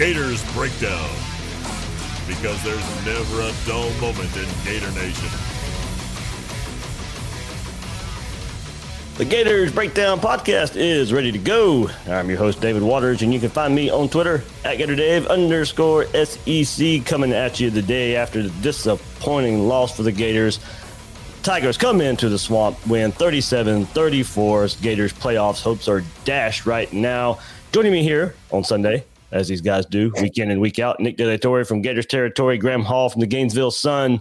Gators Breakdown. Because there's never a dull moment in Gator Nation. The Gators Breakdown podcast is ready to go. I'm your host, David Waters, and you can find me on Twitter at GatorDave underscore SEC coming at you the day after the disappointing loss for the Gators. Tigers come into the swamp, win 37 34. Gators playoffs hopes are dashed right now. Joining me here on Sunday, as these guys do week in and week out, Nick DeLatorre from Gators Territory, Graham Hall from the Gainesville Sun.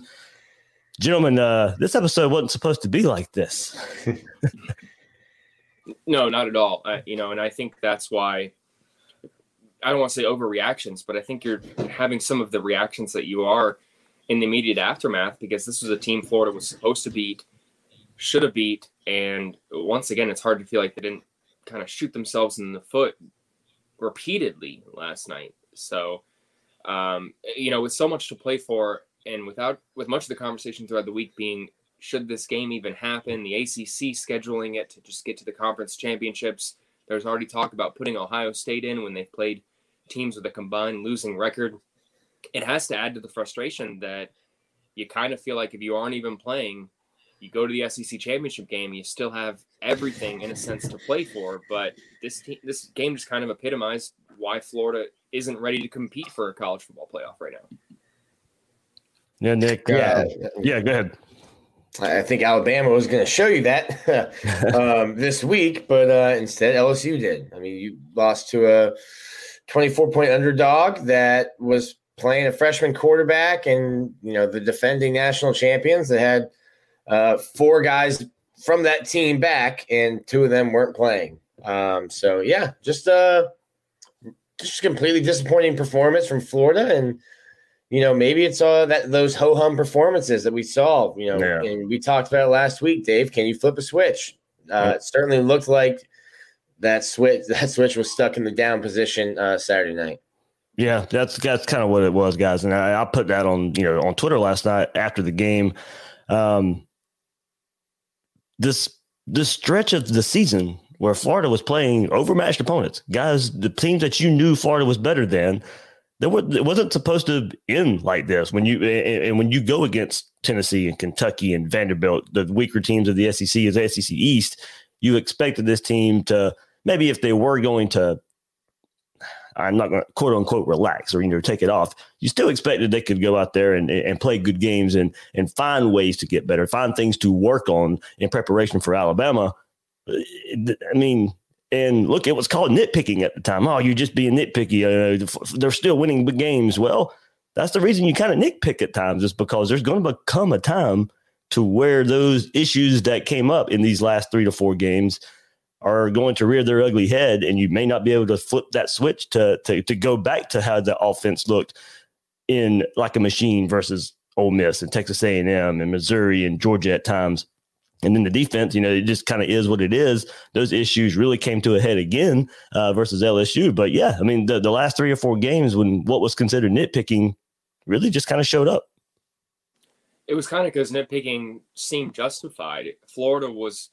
Gentlemen, uh, this episode wasn't supposed to be like this. No, not at all. Uh, you know, and I think that's why I don't want to say overreactions, but I think you're having some of the reactions that you are in the immediate aftermath because this was a team Florida was supposed to beat, should have beat, and once again, it's hard to feel like they didn't kind of shoot themselves in the foot repeatedly last night. So, um, you know, with so much to play for, and without with much of the conversation throughout the week being should this game even happen, the ACC scheduling it to just get to the conference championships. There's already talk about putting Ohio State in when they've played teams with a combined losing record. It has to add to the frustration that you kind of feel like if you aren't even playing, you go to the SEC championship game, you still have everything in a sense to play for. But this te- this game just kind of epitomized why Florida isn't ready to compete for a college football playoff right now. Yeah, Nick. Yeah. uh, yeah, go ahead. I think Alabama was going to show you that um, this week, but uh, instead LSU did. I mean, you lost to a 24 point underdog that was playing a freshman quarterback and, you know, the defending national champions that had uh, four guys from that team back and two of them weren't playing. Um, so, yeah, just uh, just completely disappointing performance from Florida and you know, maybe it's all that those ho hum performances that we saw. You know, Yeah. and we talked about it last week. Dave, can you flip a switch? Uh, It certainly looked like that switch. That switch was stuck in the down position uh, Saturday night. Yeah, that's that's kind of what it was, guys. And I, I put that on you know on Twitter last night after the game. Um, this this stretch of the season where Florida was playing overmatched opponents, guys, the teams that you knew Florida was better than. There was, it wasn't supposed to end like this. When you and, and when you go against Tennessee and Kentucky and Vanderbilt, the weaker teams of the SEC is SEC East. You expected this team to maybe if they were going to I'm not going to quote unquote relax or you know take it off. You still expected they could go out there and, and play good games and and find ways to get better, find things to work on in preparation for Alabama. I mean, and look, it was called nitpicking at the time. Oh, you're just being nitpicky. Uh, they're still winning big games. Well, that's the reason you kind of nitpick at times, is because there's going to become a time to where those issues that came up in these last three to four games are going to rear their ugly head, and you may not be able to flip that switch to to to go back to how the offense looked in like a machine versus Ole Miss and Texas A and M and Missouri and Georgia at times. And then the defense, you know, it just kind of is what it is. Those issues really came to a head again uh, versus LSU. But yeah, I mean, the, the last three or four games when what was considered nitpicking really just kind of showed up. It was kind of because nitpicking seemed justified. Florida was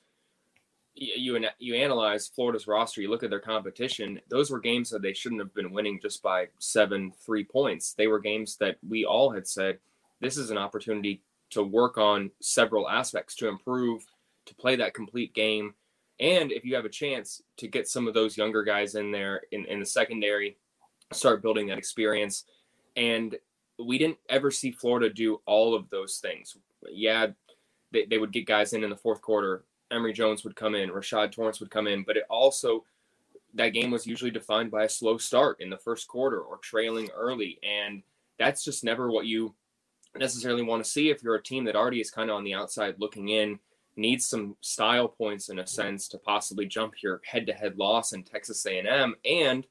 you you, analyze Florida's roster, you look at their competition. Those were games that they shouldn't have been winning just by seven, three points. They were games that we all had said this is an opportunity to work on several aspects to improve, to play that complete game, and if you have a chance to get some of those younger guys in there in, in the secondary, start building that experience. And we didn't ever see Florida do all of those things. Yeah, they, they would get guys in in the fourth quarter. Emory Jones would come in, Rashad Torrence would come in, but it also that game was usually defined by a slow start in the first quarter or trailing early, and that's just never what you necessarily want to see if you're a team that already is kind of on the outside looking in, needs some style points in a sense to possibly jump your head-to-head loss in Texas A&M. And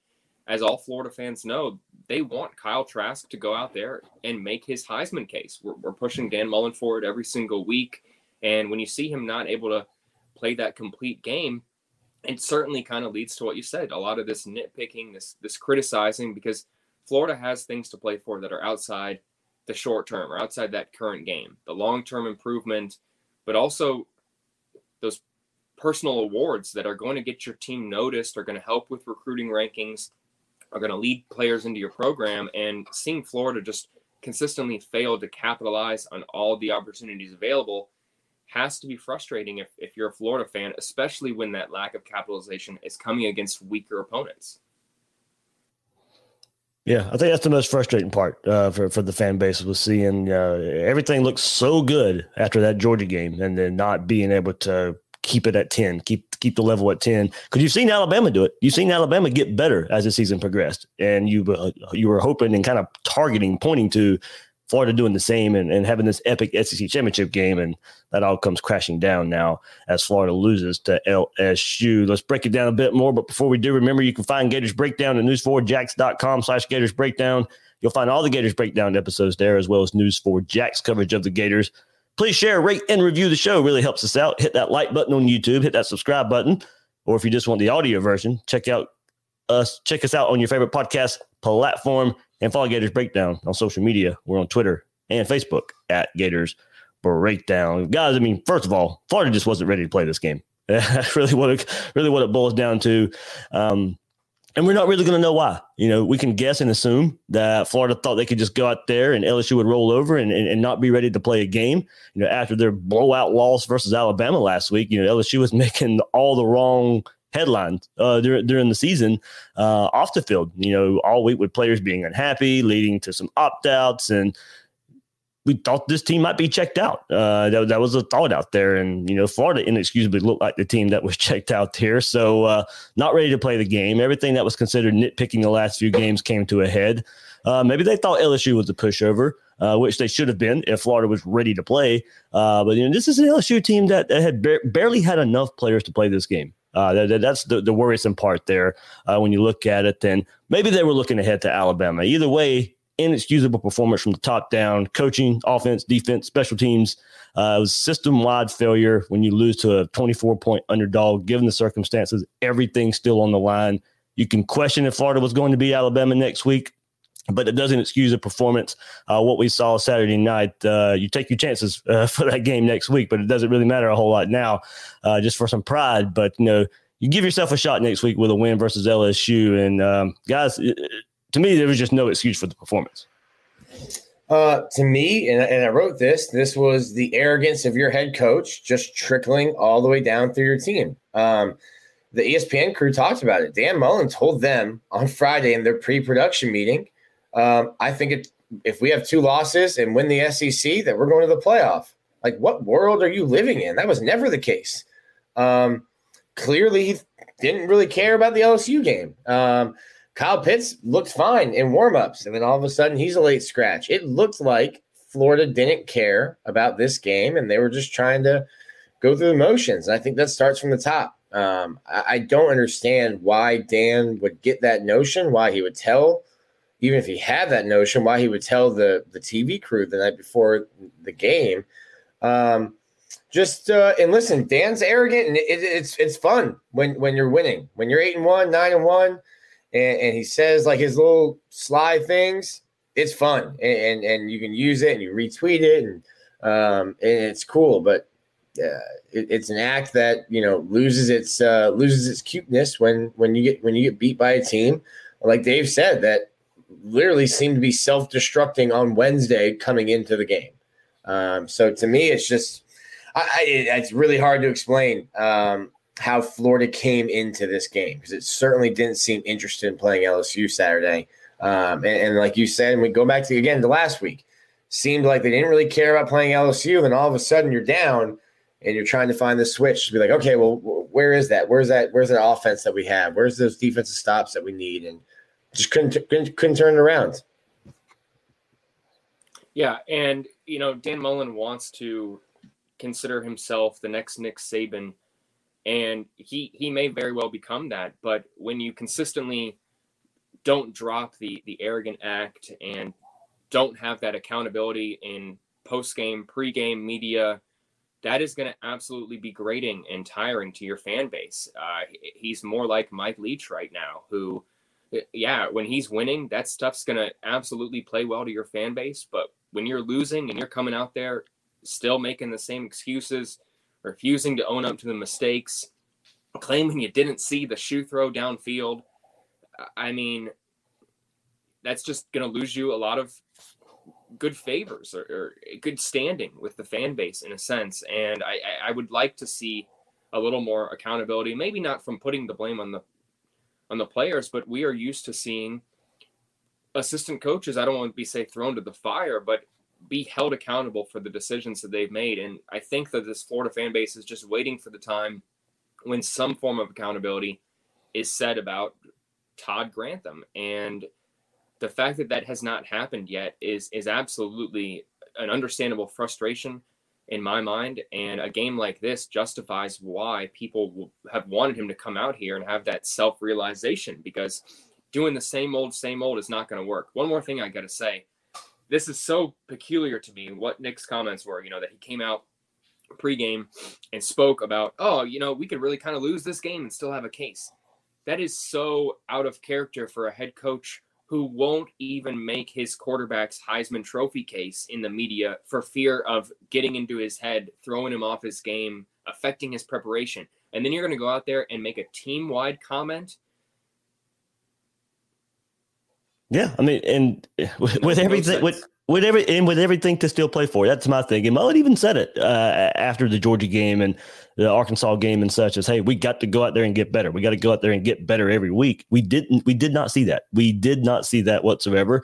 as all Florida fans know, they want Kyle Trask to go out there and make his Heisman case. We're, we're pushing Dan Mullen forward every single week, and when you see him not able to play that complete game, it certainly kind of leads to what you said. A lot of this nitpicking, this this criticizing, because Florida has things to play for that are outside the short term or outside that current game, the long term improvement, but also those personal awards that are going to get your team noticed, are going to help with recruiting rankings, are going to lead players into your program. And seeing Florida just consistently fail to capitalize on all the opportunities available has to be frustrating if, if you're a Florida fan, especially when that lack of capitalization is coming against weaker opponents. Yeah, I think that's the most frustrating part uh, for for the fan base was seeing uh, everything look so good after that Georgia game, and then not being able to keep it at ten, keep keep the level at ten. Because you've seen Alabama do it. You've seen Alabama get better as the season progressed, and you uh, you were hoping and kind of targeting, pointing to Florida doing the same and, and having this epic SEC championship game, and that all comes crashing down now as Florida loses to LSU. Let's break it down a bit more. But before we do, remember you can find Gators Breakdown at news4jax.com slash Gators Breakdown. You'll find all the Gators Breakdown episodes there, as well as News 4 Jax coverage of the Gators. Please share, rate, and review the show. It really helps us out. Hit that like button on YouTube, hit that subscribe button. Or if you just want the audio version, check out us, check us out on your favorite podcast platform and follow Gators Breakdown on social media. We're on Twitter and Facebook at Gators Breakdown. Guys, I mean, first of all, Florida just wasn't ready to play this game. That's really what it, really what it boils down to. Um, and we're not really going to know why. You know, we can guess and assume that Florida thought they could just go out there and LSU would roll over and, and, and not be ready to play a game. You know, after their blowout loss versus Alabama last week, you know, LSU was making all the wrong headlines uh, during, during the season uh, off the field. You know, all week with players being unhappy, leading to some opt outs. And we thought this team might be checked out. Uh, that, that was a thought out there. And, you know, Florida inexcusably looked like the team that was checked out here. So, uh, not ready to play the game. Everything that was considered nitpicking the last few games came to a head. Uh, maybe they thought LSU was a pushover. Uh, which they should have been if Florida was ready to play. Uh, but you know, this is an LSU team that, that had ba- barely had enough players to play this game. Uh, that, that's the, the worrisome part there uh, when you look at it. Then maybe they were looking ahead to Alabama. Either way, inexcusable performance from the top down, coaching, offense, defense, special teams. Uh, it was system wide failure when you lose to a 24 point underdog, given the circumstances, everything's still on the line. You can question if Florida was going to be Alabama next week but it doesn't excuse the performance. Uh, what we saw Saturday night, uh, you take your chances uh, for that game next week, but it doesn't really matter a whole lot now, uh, just for some pride. But you know, you give yourself a shot next week with a win versus LSU, and um, guys, it, to me, there was just no excuse for the performance. Uh, to me, and, and I wrote this. This was the arrogance of your head coach just trickling all the way down through your team. Um, the ESPN crew talked about it. Dan Mullen told them on Friday in their pre-production meeting um, I think it, if we have two losses and win the SEC, that we're going to the playoff. Like, what world are you living in? That was never the case. Um, clearly, he didn't really care about the LSU game. Um, Kyle Pitts looked fine in warmups, and then all of a sudden, he's a late scratch. It looked like Florida didn't care about this game, and they were just trying to go through the motions. And I think that starts from the top. Um, I, I, don't understand why Dan would get that notion, why he would tell even if he had that notion, why he would tell the the TV crew the night before the game. Um, just uh, and listen, Dan's arrogant, and it, it's it's fun when when you're winning, when you're eight and one, nine and one, and, and he says like his little sly things. It's fun, and, and, and you can use it, and you retweet it, and um, and it's cool. But uh, it, it's an act that you know loses its uh, loses its cuteness when when you get when you get beat by a team like Dave said that literally seemed to be self destructing on Wednesday coming into the game. Um, so to me, it's just, I, I, it's really hard to explain um, how Florida came into this game because it certainly didn't seem interested in playing LSU Saturday. Um, and, and, like you said, and we go back to again to last week, seemed like they didn't really care about playing LSU. And all of a sudden you're down and you're trying to find the switch to be like, okay, well, where is that? Where's that? Where's that offense that we have? Where's those defensive stops that we need? And just couldn't couldn't, couldn't turn it around. Yeah, and you know, Dan Mullen wants to consider himself the next Nick Saban, and he he may very well become that. But when you consistently don't drop the the arrogant act and don't have that accountability in post game, pre game media, that is going to absolutely be grating and tiring to your fan base. Uh, he's more like Mike Leach right now, who, Uh, yeah, when he's winning, that stuff's going to absolutely play well to your fan base. But when you're losing and you're coming out there still making the same excuses, refusing to own up to the mistakes, claiming you didn't see the shoe throw downfield, I mean, that's just going to lose you a lot of good favors or, or, good standing with the fan base in a sense. And I, I would like to see a little more accountability, maybe not from putting the blame on the on the players, but we are used to seeing assistant coaches, I don't want to be say thrown to the fire, but be held accountable for the decisions that they've made. And I think that this Florida fan base is just waiting for the time when some form of accountability is said about Todd Grantham. And the fact that that has not happened yet is is absolutely an understandable frustration in my mind. And a game like this justifies why people have wanted him to come out here and have that self realization because doing the same old, same old is not going to work. One more thing I got to say this is so peculiar to me what Nick's comments were, you know, that he came out pregame and spoke about, oh, you know, we could really kind of lose this game and still have a case. That is so out of character for a head coach who won't even make his quarterback's Heisman Trophy case in the media for fear of getting into his head, throwing him off his game, affecting his preparation. And then you're going to go out there and make a team wide comment. Yeah, I mean, and with, with everything, with with every and with everything to still play for. That's my thing. And Mullen even said it uh, after the Georgia game and the Arkansas game and such as, "Hey, we got to go out there and get better. We got to go out there and get better every week." We didn't. We did not see that. We did not see that whatsoever.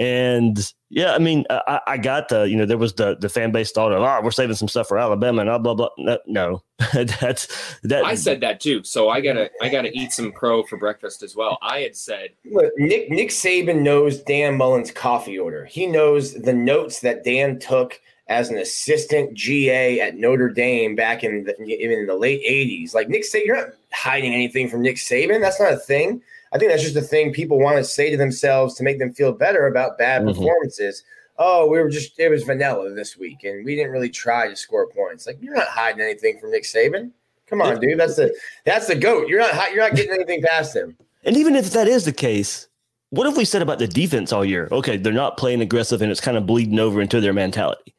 And yeah, I mean, I, I got the, you know, there was the the fan base thought of, oh, we're saving some stuff for Alabama and blah blah blah. No, that's that. I said that too, so I gotta I gotta eat some crow for breakfast as well. I had said, Look, Nick Nick Saban knows Dan Mullen's coffee order. He knows the notes that Dan took as an assistant GA at Notre Dame back in the, in the late '80s. Like Nick Saban, you're not hiding anything from Nick Saban. That's not a thing. I think that's just a thing people want to say to themselves to make them feel better about bad mm-hmm. performances. Oh, we were just it was vanilla this week, and we didn't really try to score points. Like you're not hiding anything from Nick Saban. Come on, dude. That's the that's the goat. You're not you're not getting anything past him. And even if that is the case, what have we said about the defense all year? Okay, they're not playing aggressive, and it's kind of bleeding over into their mentality.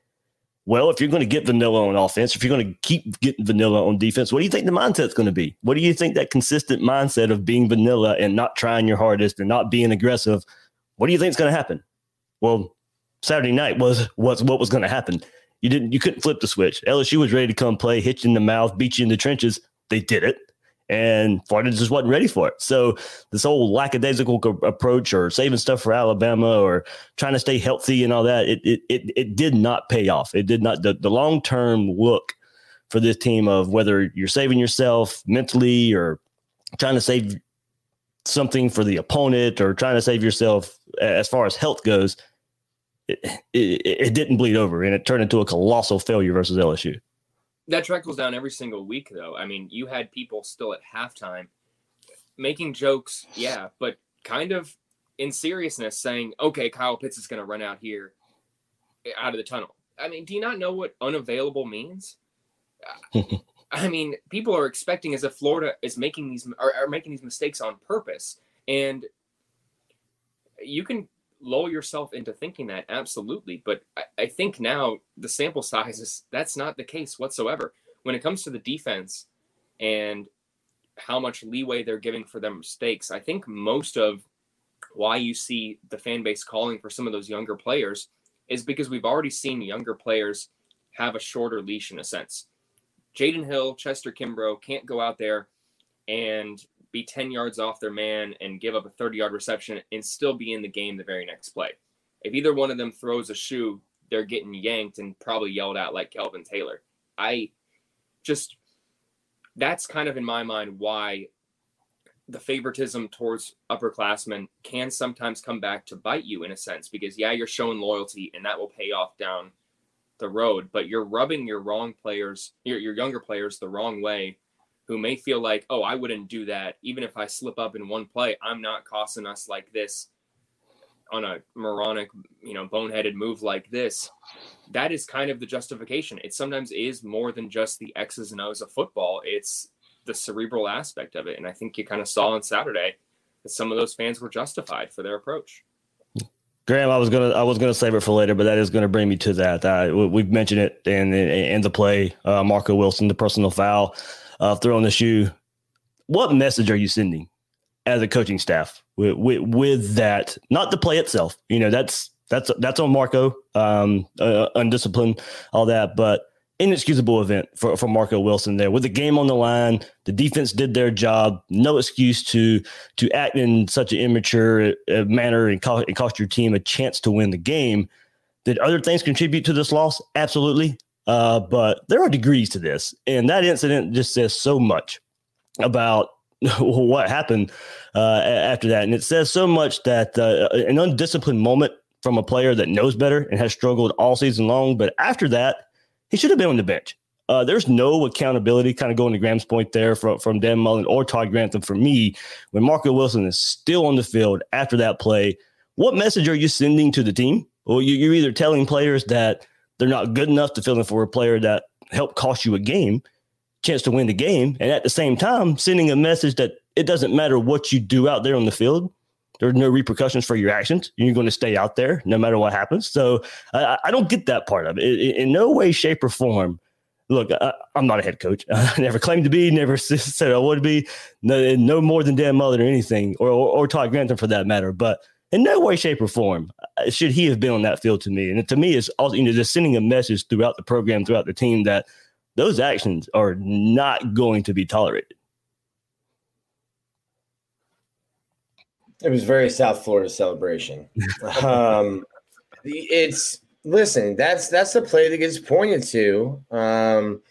Well, if you're going to get vanilla on offense, if you're going to keep getting vanilla on defense, what do you think the mindset's going to be? What do you think that consistent mindset of being vanilla and not trying your hardest and not being aggressive? What do you think is going to happen? Well, Saturday night was was what was going to happen. You didn't you couldn't flip the switch. LSU was ready to come play, hit you in the mouth, beat you in the trenches. They did it and Florida just wasn't ready for it. So this whole lackadaisical approach or saving stuff for Alabama or trying to stay healthy and all that, it it it, it did not pay off. It did not the, the long term look for this team of whether you're saving yourself mentally or trying to save something for the opponent or trying to save yourself as far as health goes. It, it, it didn't bleed over and it turned into a colossal failure versus LSU that trickles down every single week though. I mean you had people still at halftime making jokes yeah but kind of in seriousness saying okay kyle pitts is going to run out here eh, out of the tunnel. I mean do you not know what unavailable means? I mean people are expecting as if florida is making these are, are making these mistakes on purpose and you can lull yourself into thinking that absolutely but I, I, think now the sample size is that's not the case whatsoever. When it comes to the defense and how much leeway they're giving for their mistakes i think most of why you see the fan base calling for some of those younger players is because we've already seen younger players have a shorter leash in a sense. Jaden hill chester kimbrough can't go out there and be 10 yards off their man and give up a 30 yard reception and still be in the game the very next play. If either one of them throws a shoe, they're getting yanked and probably yelled at like Kelvin Taylor. I just, that's kind of in my mind why the favoritism towards upperclassmen can sometimes come back to bite you in a sense because, yeah, you're showing loyalty and that will pay off down the road, but you're rubbing your wrong players, your, your younger players, the wrong way, who may feel like, oh, I wouldn't do that. Even if I slip up in one play, I'm not costing us like this on a moronic, you know, boneheaded move like this. That is kind of the justification. It sometimes is more than just the X's and O's of football. It's the cerebral aspect of it. And I think you kind of saw on Saturday that some of those fans were justified for their approach. Graham, I was gonna I was gonna save it for later, but that is gonna bring me to that. Uh, we've mentioned it in in the play. Uh, Marco Wilson, the personal foul, uh, throwing the shoe. What message are you sending as a coaching staff with, with, with that? Not the play itself. You know that's that's that's on Marco, um, uh, undisciplined, all that. But inexcusable event for, for Marco Wilson there with the game on the line. The defense did their job. No excuse to to act in such an immature uh, manner and and cost your team a chance to win the game. Did other things contribute to this loss? Absolutely. Uh, but there are degrees to this. And that incident just says so much about what happened uh, after that. And it says so much that uh, an undisciplined moment from a player that knows better and has struggled all season long. But after that, he should have been on the bench. Uh, there's no accountability, kind of going to Graham's point there from, from Dan Mullen or Todd Grantham for me. When Marco Wilson is still on the field after that play, what message are you sending to the team? Well, you, you're either telling players that they're not good enough to fill in for a player that helped cost you a game, chance to win the game, and at the same time, sending a message that it doesn't matter what you do out there on the field. There are no repercussions for your actions. You're going to stay out there no matter what happens. So I, I don't get that part of it. In, no way, shape, or form. Look, I, am not a head coach. I never claimed to be. Never said I would be. No, no more than Dan Mullen or anything, or, or, or Todd Grantham for that matter. But in no way, shape, or form uh, should he have been on that field to me. And to me, it's also you know just sending a message throughout the program, throughout the team that those actions are not going to be tolerated. It was very South Florida celebration. um, it's listen, that's that's the play that gets pointed to. Um,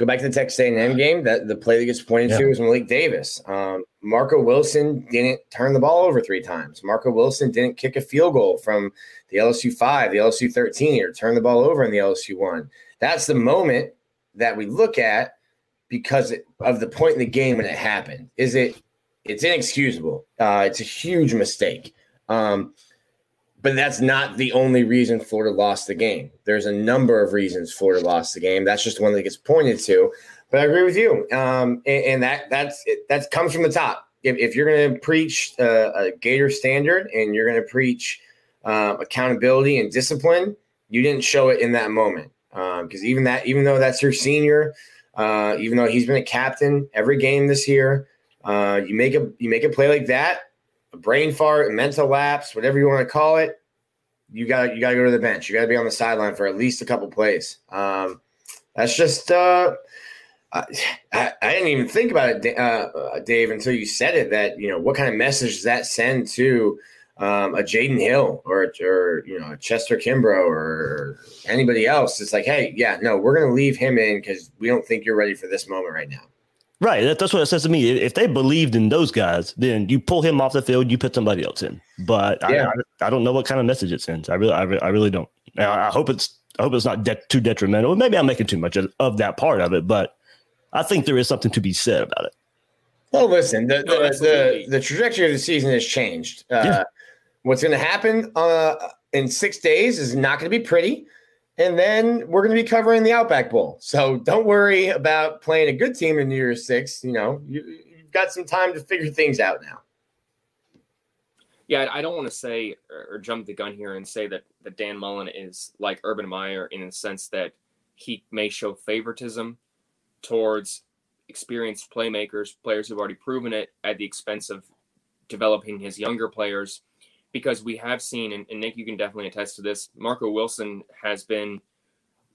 go back to the Texas A&M game. That the play that gets pointed yeah. to is Malik Davis. Um, Marco Wilson didn't turn the ball over three times. Marco Wilson didn't kick a field goal from the LSU five, the LSU thirteen, or turn the ball over in the LSU one. That's the moment that we look at because of the point in the game when it happened. Is it it's inexcusable. Uh, it's a huge mistake. Um, but that's not the only reason Florida lost the game. There's a number of reasons Florida lost the game. That's just one that gets pointed to. But I agree with you, um, and, and, that that's that comes from the top. If, if you're going to preach uh, a Gator standard and you're going to preach uh, accountability and discipline, you didn't show it in that moment. Because um, even that, even though that's your senior, uh, even though he's been a captain every game this year, uh, you make a you make a play like that, a brain fart, a mental lapse, whatever you want to call it. You got you got to go to the bench. You got to be on the sideline for at least a couple plays. Um, that's just. Uh, I, I, didn't even think about it, uh, Dave, until you said it. That you know, what kind of message does that send to um, a Jaden Hill or, or you know, a Chester Kimbrough or anybody else? It's like, hey, yeah, no, we're to leave him in because we don't think you're ready for this moment right now. Right. That, that's what it says to me. If they believed in those guys, then you pull him off the field, you put somebody else in. But yeah. I, I, don't know what kind of message it sends. I really, I, I really don't. I hope it's, I hope it's not de- too detrimental. Maybe I'm making too much of, of, that part of it, but I think there is something to be said about it. Well, listen, the the, the, the, trajectory of the season has changed. Uh, yeah. What's going to happen uh, in six days is not going to be pretty. And then we're going to be covering the Outback Bowl. So don't worry about playing a good team in New Year's Six. You know, you, you've got some time to figure things out now. Yeah, I don't want to say or jump the gun here and say that, that Dan Mullen is like Urban Meyer in the sense that he may show favoritism towards experienced playmakers, players who've already proven it at the expense of developing his younger players because we have seen, and, and Nick, you can definitely attest to this. Marco Wilson has been,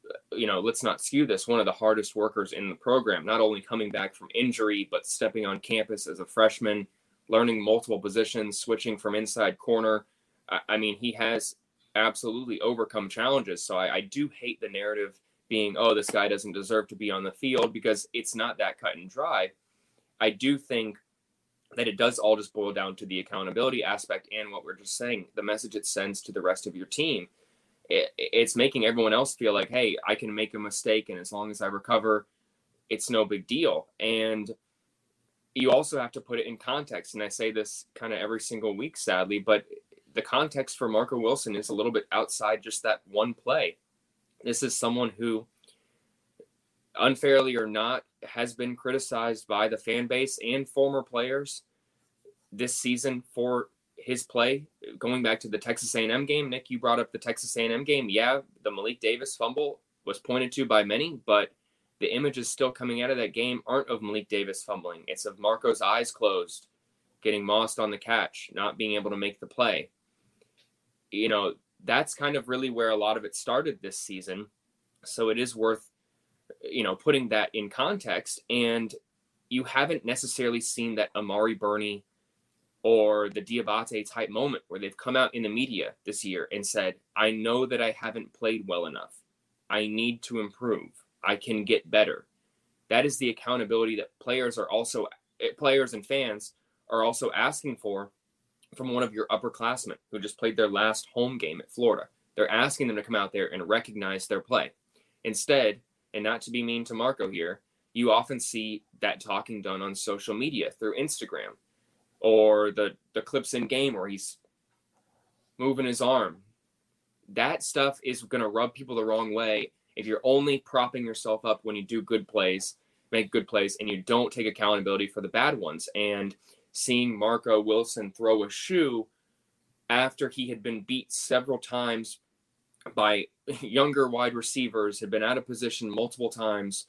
uh, you know, let's not skew this, one of the hardest workers in the program, not only coming back from injury, but stepping on campus as a freshman, learning multiple positions, switching from inside corner. I, I mean, he has absolutely overcome challenges. So I, I do hate the narrative being, oh, this guy doesn't deserve to be on the field because it's not that cut and dry. I do think that it does all just boil down to the accountability aspect and what we're just saying, the message it sends to the rest of your team. it, it's making everyone else feel like, hey, I can make a mistake, and as long as I recover, it's no big deal. And you also have to put it in context. And I say this kind of every single week, sadly, but the context for Marco Wilson is a little bit outside just that one play. This is someone who, unfairly or not, has been criticized by the fan base and former players this season for his play. Going back to the Texas A&M game, Nick, you brought up the Texas A&M game. Yeah, the Malik Davis fumble was pointed to by many, but the images still coming out of that game aren't of Malik Davis fumbling. It's of Marco's eyes closed, getting mossed on the catch, not being able to make the play. You know, that's kind of really where a lot of it started this season. So it is worth, you know, putting that in context. And you haven't necessarily seen that Amari Burney or the Diabate type moment where they've come out in the media this year and said, I know that I haven't played well enough. I need to improve. I can get better. That is the accountability that players are also eh, players and fans are also asking for from one of your upperclassmen who just played their last home game at Florida. They're asking them to come out there and recognize their play. Instead, and not to be mean to Marco here, you often see that talking done on social media through Instagram or the the clips in game where he's moving his arm. That stuff is going to rub people the wrong way if you're only propping yourself up when you do good plays, make good plays, and you don't take accountability for the bad ones. And seeing Marco Wilson throw a shoe after he had been beat several times by younger wide receivers, had been out of position multiple times,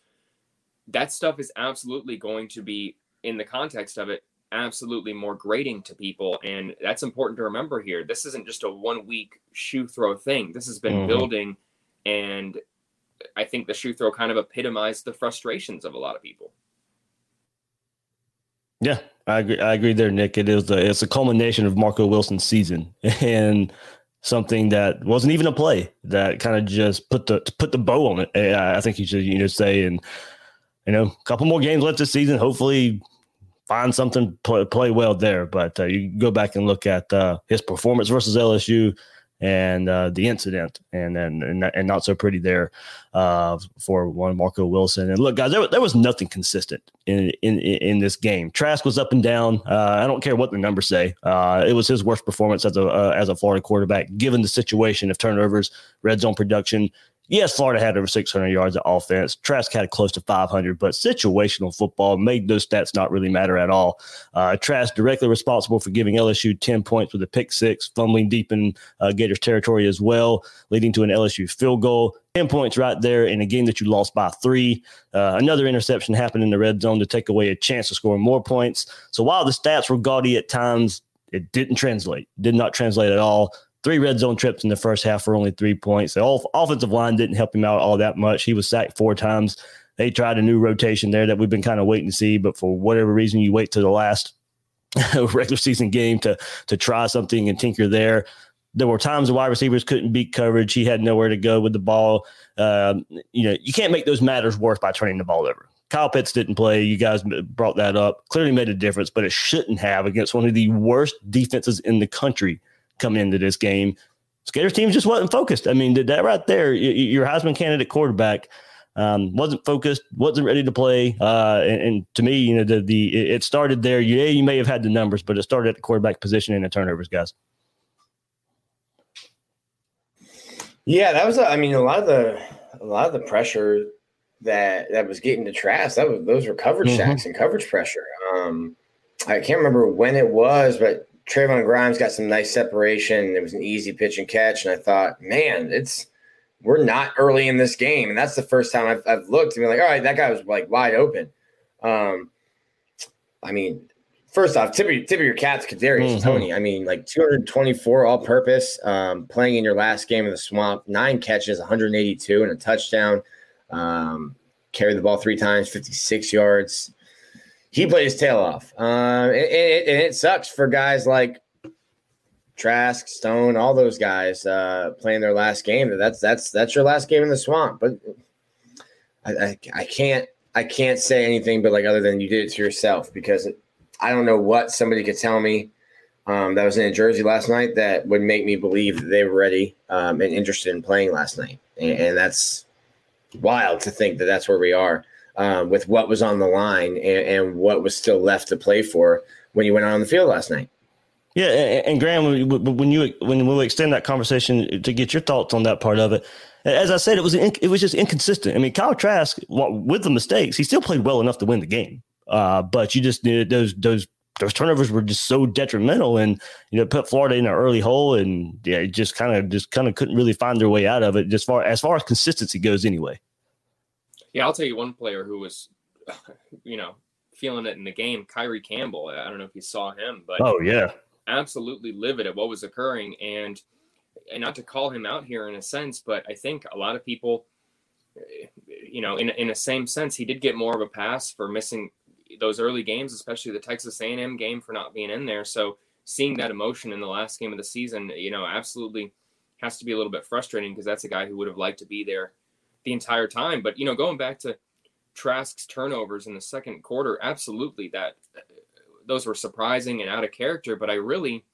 that stuff is absolutely going to be, in the context of it, absolutely more grating to people. And that's important to remember here. This isn't just a one week shoe throw thing, this has been mm-hmm. building. And I think the shoe throw kind of epitomized the frustrations of a lot of people. Yeah, I agree. I agree there, Nick. It is a, it's a culmination of Marco Wilson's season and something that wasn't even a play that kind of just put the put the bow on it. I think you should you know say and you know a couple more games left this season. Hopefully, find something play, play well there. But uh, you go back and look at uh, his performance versus LSU and uh, the incident, and then and, and, not so pretty there uh, for one Marco Wilson. And look, guys, there, there was nothing consistent in, in in this game. Trask was up and down. Uh, I don't care what the numbers say. Uh, it was his worst performance as a uh, as a Florida quarterback, given the situation of turnovers, red zone production, Yes, Florida had over 600 yards of offense. Trask had close to 500, but situational football made those stats not really matter at all. Uh, Trask directly responsible for giving LSU 10 points with a pick six, fumbling deep in uh, Gators territory as well, leading to an LSU field goal. 10 points right there in a game that you lost by three. Uh, another interception happened in the red zone to take away a chance to score more points. So while the stats were gaudy at times, it didn't translate, did not translate at all three red zone trips in the first half for only three points. The offensive line didn't help him out all that much. He was sacked four times. They tried a new rotation there that we've been kind of waiting to see, but for whatever reason, you wait to the last regular season game to to try something and tinker there. There were times the wide receivers couldn't beat coverage. He had nowhere to go with the ball. Um, you know, you can't make those matters worse by turning the ball over. Kyle Pitts didn't play. You guys brought that up. Clearly made a difference, but it shouldn't have against one of the worst defenses in the country coming into this game. Skaters team just wasn't focused. I mean, did that right there, your Heisman candidate quarterback um, wasn't focused, wasn't ready to play. Uh, and, and, to me, you know, the the it started there. Yeah, you may have had the numbers, but it started at the quarterback position and the turnovers, guys. Yeah, that was. I mean, a lot of the a lot of the pressure that that was getting to Trask. That was those were coverage mm-hmm. sacks and coverage pressure. Um, I can't remember when it was, but Trevon Grimes got some nice separation. It was an easy pitch and catch, and I thought, man, it's we're not early in this game, and that's the first time I've, I've looked and be like, all right, that guy was like wide open. Um, I mean, first off, tip of, tip of your cats, Kadarius mm-hmm. Toney. I mean, like 224 all-purpose, um, playing in your last game in the swamp, nine catches, 182, and a touchdown. Um, carried the ball three times, 56 yards he played his tail off. Uh, and, it, and, it, sucks for guys like Trask, Stone, all those guys uh, playing their last game. That's that's that's your last game in the swamp. But I, I, I can't I can't say anything but like other than you did it to yourself because I don't know what somebody could tell me um, that was in Jersey last night that would make me believe that they were ready um, and interested in playing last night. And, and, that's wild to think that that's where we are um, with what was on the line and, and, what was still left to play for when you went out on the field last night. Yeah, and Graham, when you when we extend that conversation to get your thoughts on that part of it, as I said, it was it was just inconsistent. I mean, Kyle Trask, with the mistakes, he still played well enough to win the game. Uh, but you just needed those those those turnovers were just so detrimental and you know put Florida in an early hole and yeah just kind of just kind of couldn't really find their way out of it just far as far as consistency goes anyway. Yeah, I'll tell you one player who was you know feeling it in the game, Kyree Campbell. I don't know if you saw him, but oh yeah, absolutely livid at what was occurring and and not to call him out here in a sense, but I think a lot of people eh, you know in in a same sense he did get more of a pass for missing those early games, especially the Texas A&M game for not being in there. So seeing that emotion in the last game of the season, you know, absolutely has to be a little bit frustrating because that's a guy who would have liked to be there the entire time. But you know, going back to Trask's turnovers in the second quarter, absolutely that those were surprising and out of character. But I really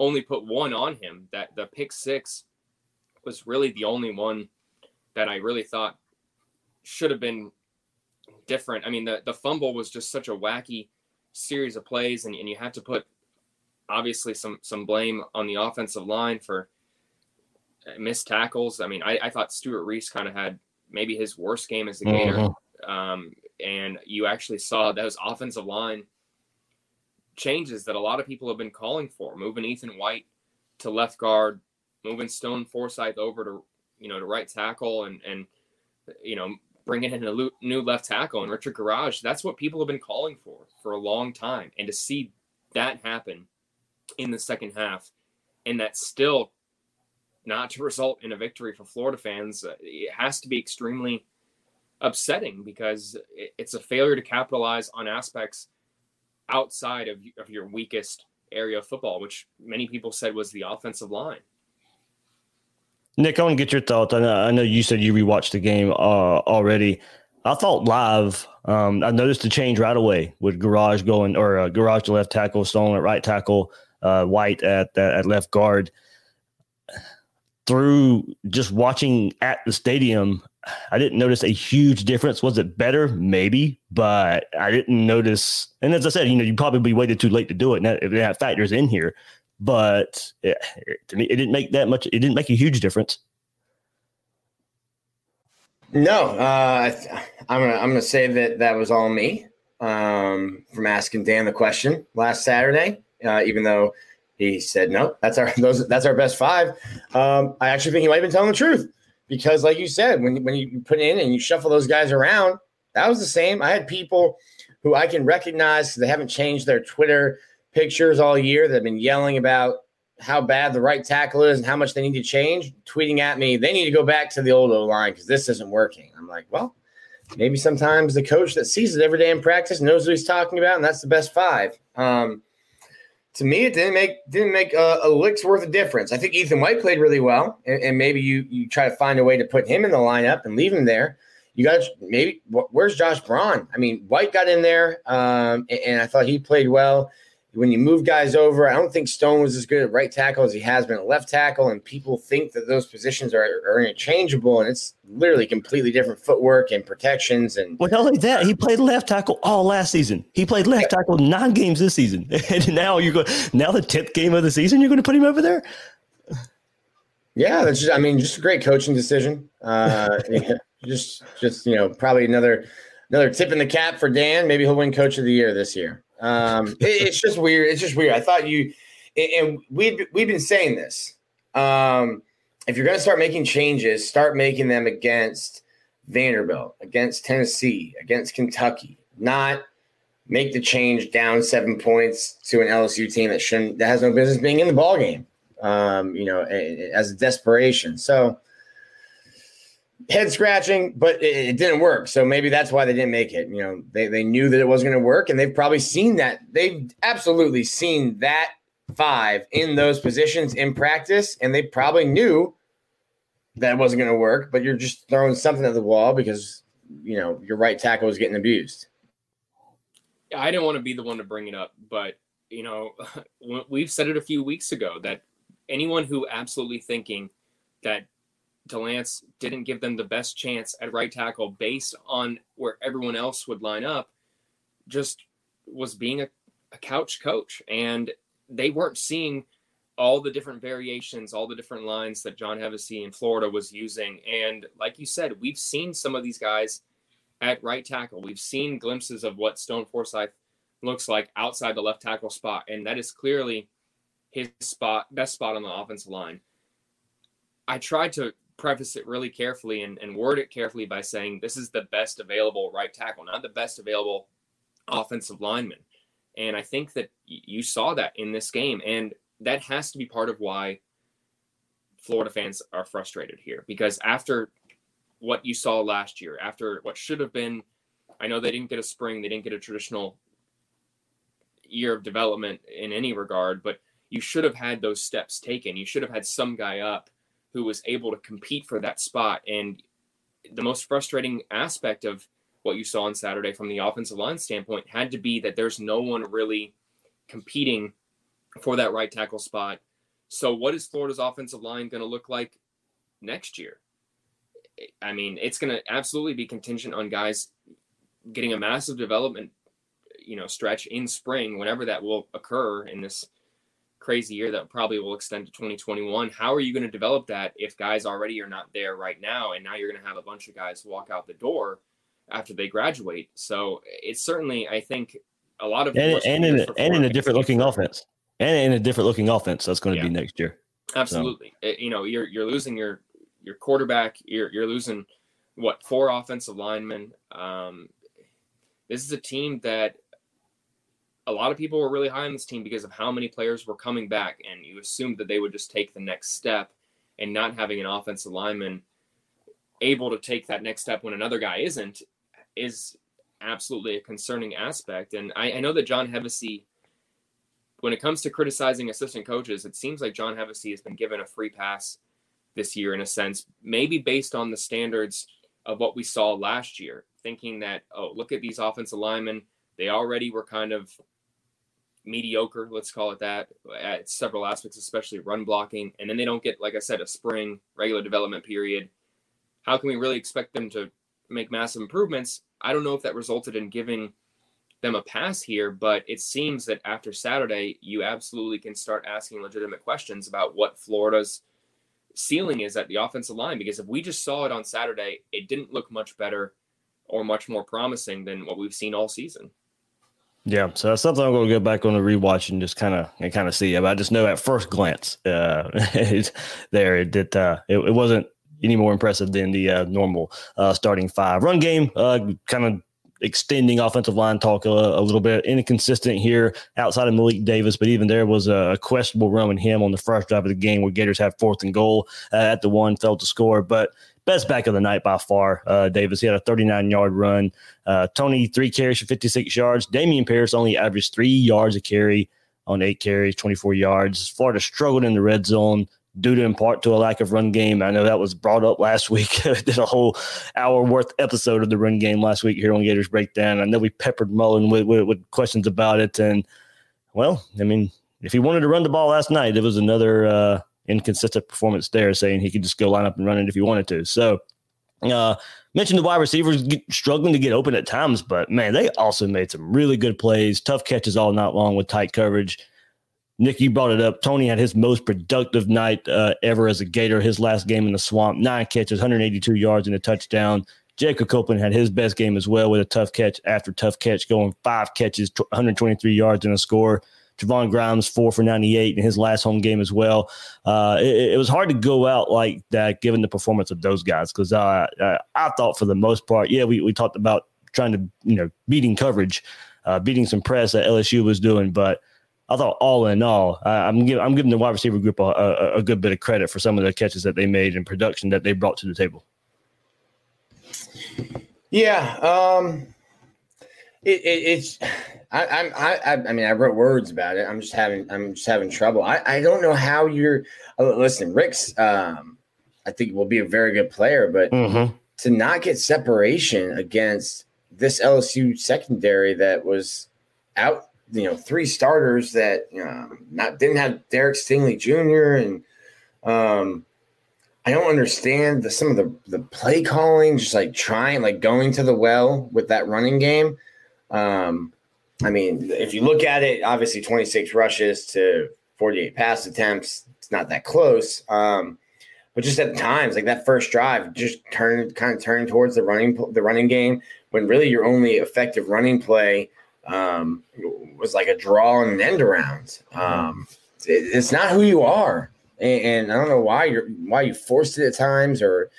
only put one on him. That the pick six was really the only one that I really thought should have been different. I mean, the, the fumble was just such a wacky series of plays, and, and you had to put obviously some some blame on the offensive line for missed tackles. I mean, I, I thought Stewart Reese kind of had maybe his worst game as a Gator. Mm-hmm. Um, and you actually saw those offensive line changes that a lot of people have been calling for, moving Ethan White to left guard, moving Stone Forsythe over to you know to right tackle, and and you know bringing in a new left tackle and Richard Gouraige. That's what people have been calling for for a long time. And to see that happen in the second half and that still not to result in a victory for Florida fans, uh, it has to be extremely upsetting because it's a failure to capitalize on aspects outside of, of your weakest area of football, which many people said was the offensive line. Nick, I want to get your thoughts. I know, I know you said you rewatched the game uh, already. I thought live, um, I noticed the change right away with Garage going or uh, Gouraige to left tackle, Stone at right tackle, uh, White at at left guard. Through just watching at the stadium, I didn't notice a huge difference. Was it better? Maybe, but I didn't notice. And as I said, you know, you probably waited too late to do it. And that, that factors in here but it, it didn't make that much. It didn't make a huge difference. No, uh, I'm gonna I'm gonna say that that was all me um, from asking Dan the question last Saturday. Uh, even though he said no, that's our those that's our best five. Um, I actually think he might have been telling the truth because, like you said, when when you put in and you shuffle those guys around, that was the same. I had people who I can recognize because they haven't changed their Twitter pictures all year They've been yelling about how bad the right tackle is and how much they need to change, tweeting at me, they need to go back to the old O line because this isn't working. I'm like, well, maybe sometimes the coach that sees it every day in practice knows what he's talking about, and that's the best five. Um, to me, it didn't make didn't make a, a, lick's worth of difference. I think Ethan White played really well, and, and, maybe you you try to find a way to put him in the lineup and leave him there. You got maybe where's Josh Braun? I mean, White got in there, um, and, and I thought he played well when you move guys over, I don't think Stone was as good at right tackle as he has been at left tackle, and people think that those positions are, are interchangeable, and it's literally completely different footwork and protections. And well, not only that, he played left tackle all last season. He played left yeah. tackle nine games this season, and now you're going now the tenth game of the season, you're going to put him over there. Yeah, that's just, I mean, just a great coaching decision. Uh, yeah, just, just you know, probably another another tip in the cap for Dan. Maybe he'll win Coach of the Year this year. Um, it, it's just weird. It's just weird. I thought you, and we've we've been saying this. Um, if you're going to start making changes, start making them against Vanderbilt, against Tennessee, against Kentucky, not make the change down seven points to an LSU team that shouldn't that has no business being in the ball game. Um, you know, as a desperation. So head scratching, but it, it, didn't work. So maybe that's why they didn't make it. You know, they, they knew that it wasn't going to work, and they've probably seen that. They've absolutely seen that five in those positions in practice, and they probably knew that it wasn't going to work. But you're just throwing something at the wall because you know your right tackle is getting abused. I didn't want to be the one to bring it up, but you know, we've said it a few weeks ago that anyone who absolutely thinking that Delance didn't give them the best chance at right tackle based on where everyone else would line up just was being a, a couch coach. And they weren't seeing all the different variations, all the different lines that John Hevesy in Florida was using. And like you said, we've seen some of these guys at right tackle. We've seen glimpses of what Stone Forsythe looks like outside the left tackle spot, and that is clearly his spot, best spot on the offensive line. I tried to preface it really carefully and, and word it carefully by saying this is the best available right tackle, not the best available offensive lineman. And I think that you saw that in this game. And that has to be part of why Florida fans are frustrated here because after what you saw last year, after what should have been, I know they didn't get a spring, they didn't get a traditional year of development in any regard, but you should have had those steps taken. You should have had some guy up who was able to compete for that spot. And the most frustrating aspect of what you saw on Saturday from the offensive line standpoint had to be that there's no one really competing for that right tackle spot. So, what is Florida's offensive line going to look like next year? I mean, it's going to absolutely be contingent on guys getting a massive development, you know, stretch in spring, whenever that will occur in this crazy year that probably will extend to 2021. How are you going to develop that if guys already are not there right now, and now you're going to have a bunch of guys walk out the door after they graduate? So it's certainly, I think, a lot of and, and in, and in a different looking offense and in a different looking offense that's going to yeah. be next year. Absolutely. So. It, you know, you're you're losing your your quarterback. You're you're losing what four offensive linemen. Um, this is a team that a lot of people were really high on this team because of how many players were coming back, and you assumed that they would just take the next step, and not having an offensive lineman able to take that next step when another guy isn't is absolutely a concerning aspect. And I, I know that John Hevesy when it comes to criticizing assistant coaches, it seems like John Hevesy has been given a free pass this year in a sense, maybe based on the standards of what we saw last year, thinking that, oh, look at these offensive linemen. They already were kind of mediocre, let's call it that, at several aspects, especially run blocking. And then they don't get, like I said, a spring regular development period. How can we really expect them to make massive improvements? I don't know if that resulted in giving them a pass here, but it seems that after Saturday, you absolutely can start asking legitimate questions about what Florida's ceiling is at the offensive line. Because if we just saw it on Saturday, it didn't look much better or much more promising than what we've seen all season. Yeah, so that's something I'm going to go back on the rewatch and just kind of and kind of see. But I just know at first glance, uh, there it did. Uh, it, it, wasn't any more impressive than the uh, normal uh, starting five. Run game, uh, kind of extending offensive line talk a, a, little bit. Inconsistent here outside of Malik Davis, but even there was a, questionable run with him on the first drive of the game where Gators had fourth and goal uh, at the one, failed to score. But best back of the night by far, uh, Davis. He had a 39 yard run. Uh, Toney, three carries for 56 yards. Dameon Pierce only averaged three yards a carry on eight carries, 24 yards. Florida struggled in the red zone due to in part to a lack of run game. I know that was brought up last week. did a whole hour worth episode of the run game last week here on Gators Breakdown. I know we peppered Mullen with, with, with, questions about it. And, well, I mean, if he wanted to run the ball last night, it was another uh, inconsistent performance there, saying he could just go line up and run it if he wanted to. So, uh, mentioned the wide receivers struggling to get open at times, but man, they also made some really good plays, tough catches all night long with tight coverage. Nick, you brought it up. Toney had his most productive night uh, ever as a Gator. His last game in the swamp, nine catches, 182 yards, and a touchdown. Jacob Copeland had his best game as well with a tough catch after tough catch, going five catches, 123 yards, and a score. Trevon Grimes, four for 98 in his last home game as well. Uh, it, it, was hard to go out like that given the performance of those guys because uh, I thought for the most part, yeah, we, we talked about trying to, you know, beating coverage, uh, beating some press that LSU was doing, but – I thought all in all, I'm giving I'm giving the wide receiver group a, a, a, good bit of credit for some of the catches that they made and production that they brought to the table. Yeah, um, it, it, it's I, I'm I I mean I wrote words about it. I'm just having I'm just having trouble. I, I don't know how you're. Uh, listen, Rick's um, I think will be a very good player, but mm-hmm. to not get separation against this LSU secondary that was out you know three starters that um, not didn't have Derek Stingley Jr. and um, I don't understand the, some of the the play calling, just like trying like going to the well with that running game. Um, I mean, if you look at it, obviously 26 rushes to 48 pass attempts, it's not that close. Um, but just at times, like that first drive, just turn kind of turn towards the running the running game when really your only effective running play um, was like a draw and an end around. Um, it, it's not who you are, and, and, I don't know why you're why you forced it at times or.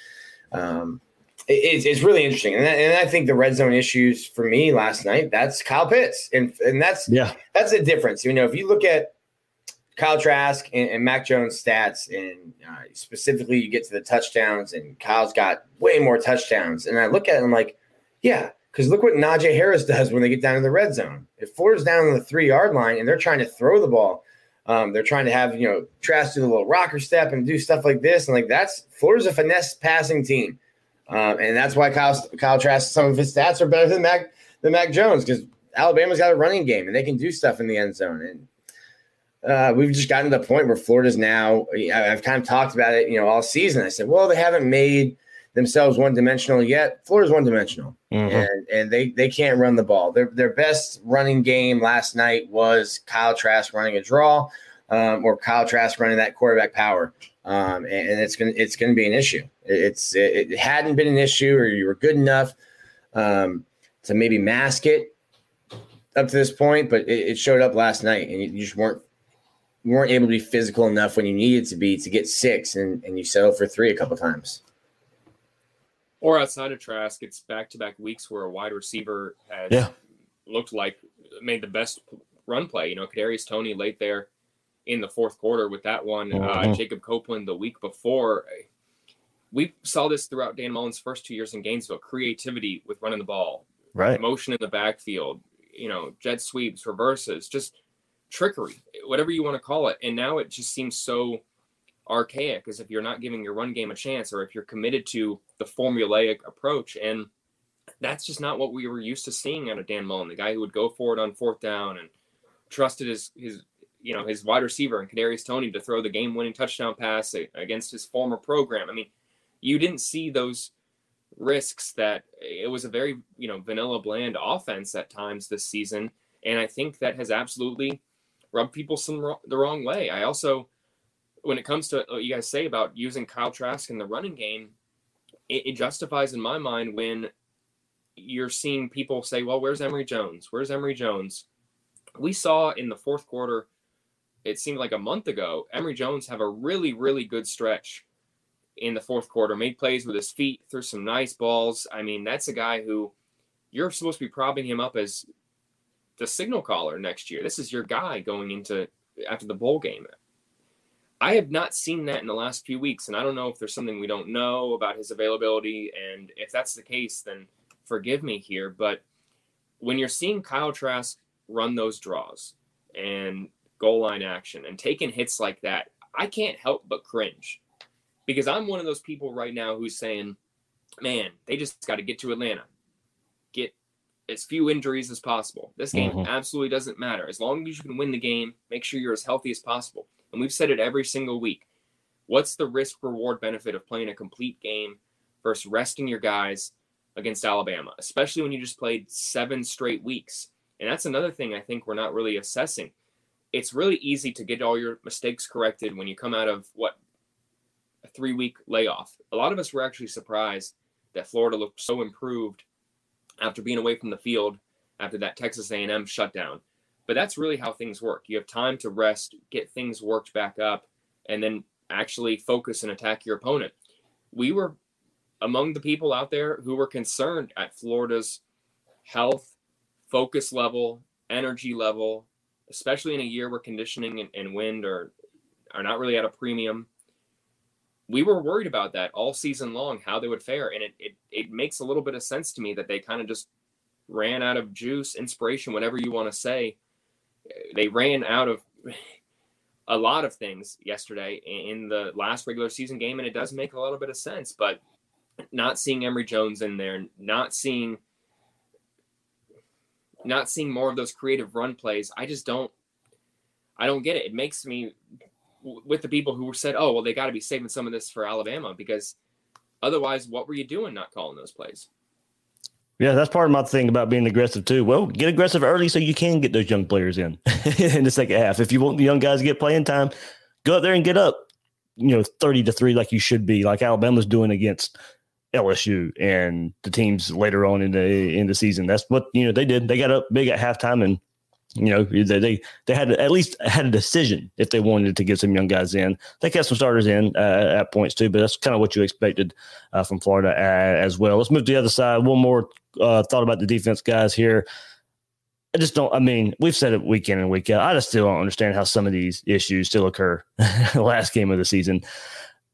Um, it's, it's really interesting, and, and I think the red zone issues for me last night. That's Kyle Pitts, and and that's yeah, that's a difference. You know, if you look at Kyle Trask and, and Mac Jones stats, and uh, specifically you get to the touchdowns, and Kyle's got way more touchdowns, and I look at it, I'm like, yeah, because look what Najee Harris does when they get down in the red zone. If Florida's down on the three yard line and they're trying to throw the ball, um, they're trying to have you know Trask do the little rocker step and do stuff like this, and like that's Florida's a finesse passing team. Um, and that's why Kyle, Kyle Trask, some of his stats are better than Mac than Mac Jones because Alabama's got a running game and they can do stuff in the end zone. And uh, we've just gotten to the point where Florida's now. I've kind of talked about it, you know, all season. I said, well, they haven't made themselves one dimensional yet. Florida's one dimensional, mm-hmm. and and they they can't run the ball. Their their best running game last night was Kyle Trask running a draw, um, or Kyle Trask running that quarterback power um, and, and, it's gonna it's gonna be an issue. It's it, it, hadn't been an issue, or you were good enough um, to maybe mask it up to this point, but it, it showed up last night, and you, you just weren't you weren't able to be physical enough when you needed to be to get six, and, and you settled for three a couple times. Or outside of Trask, it's back to back weeks where a wide receiver has yeah. looked like made the best run play. You know, Kadarius Toney late there in the fourth quarter with that one. Uh, mm-hmm. Jacob Copeland the week before. We saw this throughout Dan Mullen's first two years in Gainesville. Creativity with running the ball, right? Motion in the backfield, you know, jet sweeps, reverses, just trickery, whatever you want to call it. And now it just seems so archaic as if you're not giving your run game a chance or if you're committed to the formulaic approach. And that's just not what we were used to seeing out of Dan Mullen, the guy who would go for it on fourth down and trusted his his you know his wide receiver and Kadarius Toney to throw the game-winning touchdown pass against his former program. I mean, you didn't see those risks that it was a very you know vanilla bland offense at times this season, and I think that has absolutely rubbed people some the wrong way. I also, when it comes to what you guys say about using Kyle Trask in the running game, it, it justifies in my mind when you're seeing people say, "Well, where's Emory Jones? Where's Emory Jones?" We saw in the fourth quarter it seemed like a month ago, Emory Jones have a really, really good stretch in the fourth quarter. Made plays with his feet, threw some nice balls. I mean, that's a guy who you're supposed to be propping him up as the signal caller next year. This is your guy going into after the bowl game. I have not seen that in the last few weeks, and I don't know if there's something we don't know about his availability. And if that's the case, then forgive me here. But when you're seeing Kyle Trask run those draws and goal line action and taking hits like that, I can't help but cringe because I'm one of those people right now who's saying, man, they just got to get to Atlanta, get as few injuries as possible. This game mm-hmm. absolutely doesn't matter. As long as you can win the game, make sure you're as healthy as possible. And we've said it every single week. What's the risk reward benefit of playing a complete game versus resting your guys against Alabama, especially when you just played seven straight weeks? And that's another thing I think we're not really assessing it's really easy to get all your mistakes corrected when you come out of what a three week layoff. A lot of us were actually surprised that Florida looked so improved after being away from the field after that Texas A&M shutdown. But that's really how things work. You have time to rest, get things worked back up, and then actually focus and attack your opponent. We were among the people out there who were concerned at Florida's health, focus level, energy level, especially in a year where conditioning and, and wind are are not really at a premium. We were worried about that all season long, how they would fare, and it it, it makes a little bit of sense to me that they kind of just ran out of juice, inspiration, whatever you want to say. They ran out of a lot of things yesterday in the last regular season game, and it does make a little bit of sense. But not seeing Emory Jones in there, not seeing not seeing more of those creative run plays, I just don't I don't get it. It makes me with the people who said, "Oh, well, they got to be saving some of this for Alabama because otherwise, what were you doing not calling those plays?" Yeah, that's part of my thing about being aggressive too. Well, get aggressive early so you can get those young players in in the second half. If you want the young guys to get playing time, go out there and get up, you know, thirty to three like you should be, like Alabama's doing against LSU and the teams later on in the in the season. That's what you know they did. They got up big at halftime and you know they they, they had at least had a decision if they wanted to get some young guys in. They got some starters in uh, at points too, but that's kind of what you expected uh, from Florida uh, as well. Let's move to the other side. One more uh, thought about the defense guys here. I just don't. I mean, we've said it week in and week out. I just still don't understand how some of these issues still occur. last game of the season,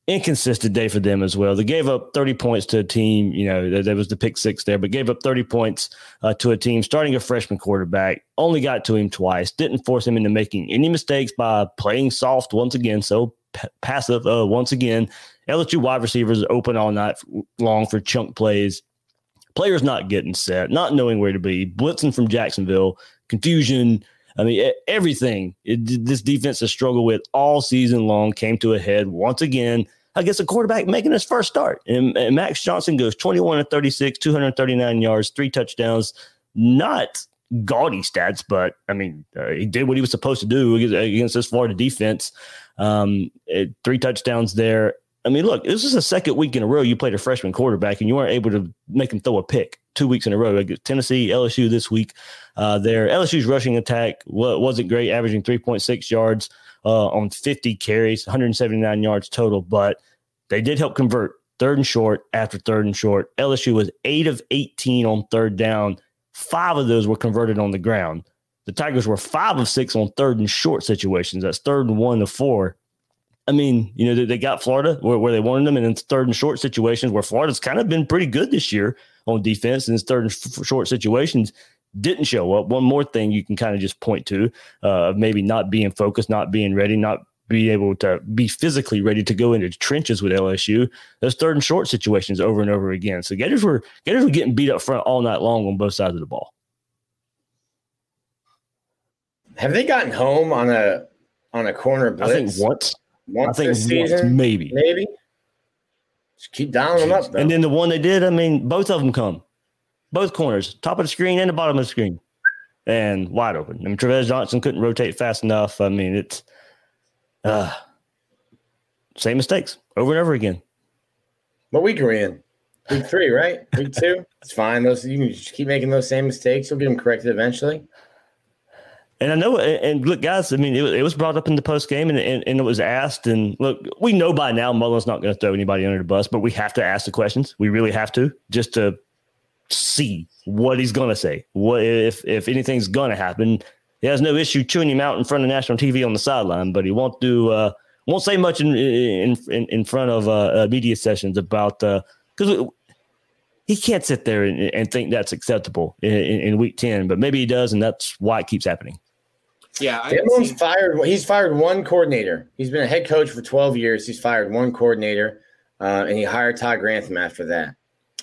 inconsistent day for them as well. They gave up 30 points to a team, you know, there, was the pick six there, but gave up 30 points uh, to a team starting a freshman quarterback, only got to him twice, didn't force him into making any mistakes by playing soft once again. So p- passive uh, once again. LSU wide receivers open all night long for chunk plays. Players not getting set, not knowing where to be, blitzing from Jacksonville, confusion. I mean, everything it, this defense has struggled with all season long came to a head once again against a quarterback making his first start. And, and Max Johnson goes 21 to 36, 239 yards, three touchdowns. Not gaudy stats, but I mean, uh, he did what he was supposed to do against this Florida defense. Um, it, three touchdowns there. I mean, look, this is the second week in a row you played a freshman quarterback and you weren't able to make him throw a pick two weeks in a row. Tennessee, LSU this week. Uh, their LSU's rushing attack wasn't great, averaging 3.6 yards uh, on 50 carries, 179 yards total, but they did help convert third and short after third and short. LSU was eight of 18 on third down. Five of those were converted on the ground. The Tigers were five of six on third and short situations. That's third and one to four. I mean, you know, they, they got Florida where, where, they wanted them, and in third and short situations where Florida's kind of been pretty good this year on defense in third and f- short situations didn't show up. One more thing you can kind of just point to, uh, maybe not being focused, not being ready, not being able to be physically ready to go into trenches with LSU. Those third and short situations over and over again. So Gators were Gators were getting beat up front all night long on both sides of the ball. Have they gotten home on a on a corner blitz? I think once. Once I think this season, once, maybe. Maybe. Just keep dialing them up. Though. And then the one they did, I mean, both of them come both corners, top of the screen and the bottom of the screen, and wide open. I mean, Travis Johnson couldn't rotate fast enough. I mean, it's uh, same mistakes over and over again. What week are we in? Week three, right? Week two. It's fine. Those you can just keep making those same mistakes. You'll get them corrected eventually. And I know, and look, guys, I mean, it was, brought up in the post game and, and, and, it was asked. And look, we know by now Mullen's not going to throw anybody under the bus, but we have to ask the questions. We really have to just to see what he's going to say. What if if anything's going to happen? He has no issue chewing him out in front of national TV on the sideline, but he won't do uh, won't say much in in in, in front of uh, uh, media sessions about because uh, he can't sit there and, and think that's acceptable in, in, week ten. But maybe he does, and that's why it keeps happening. Yeah, seen- fired. He's fired one coordinator. He's been a head coach for twelve years. He's fired one coordinator, uh, and he hired Todd Grantham after that.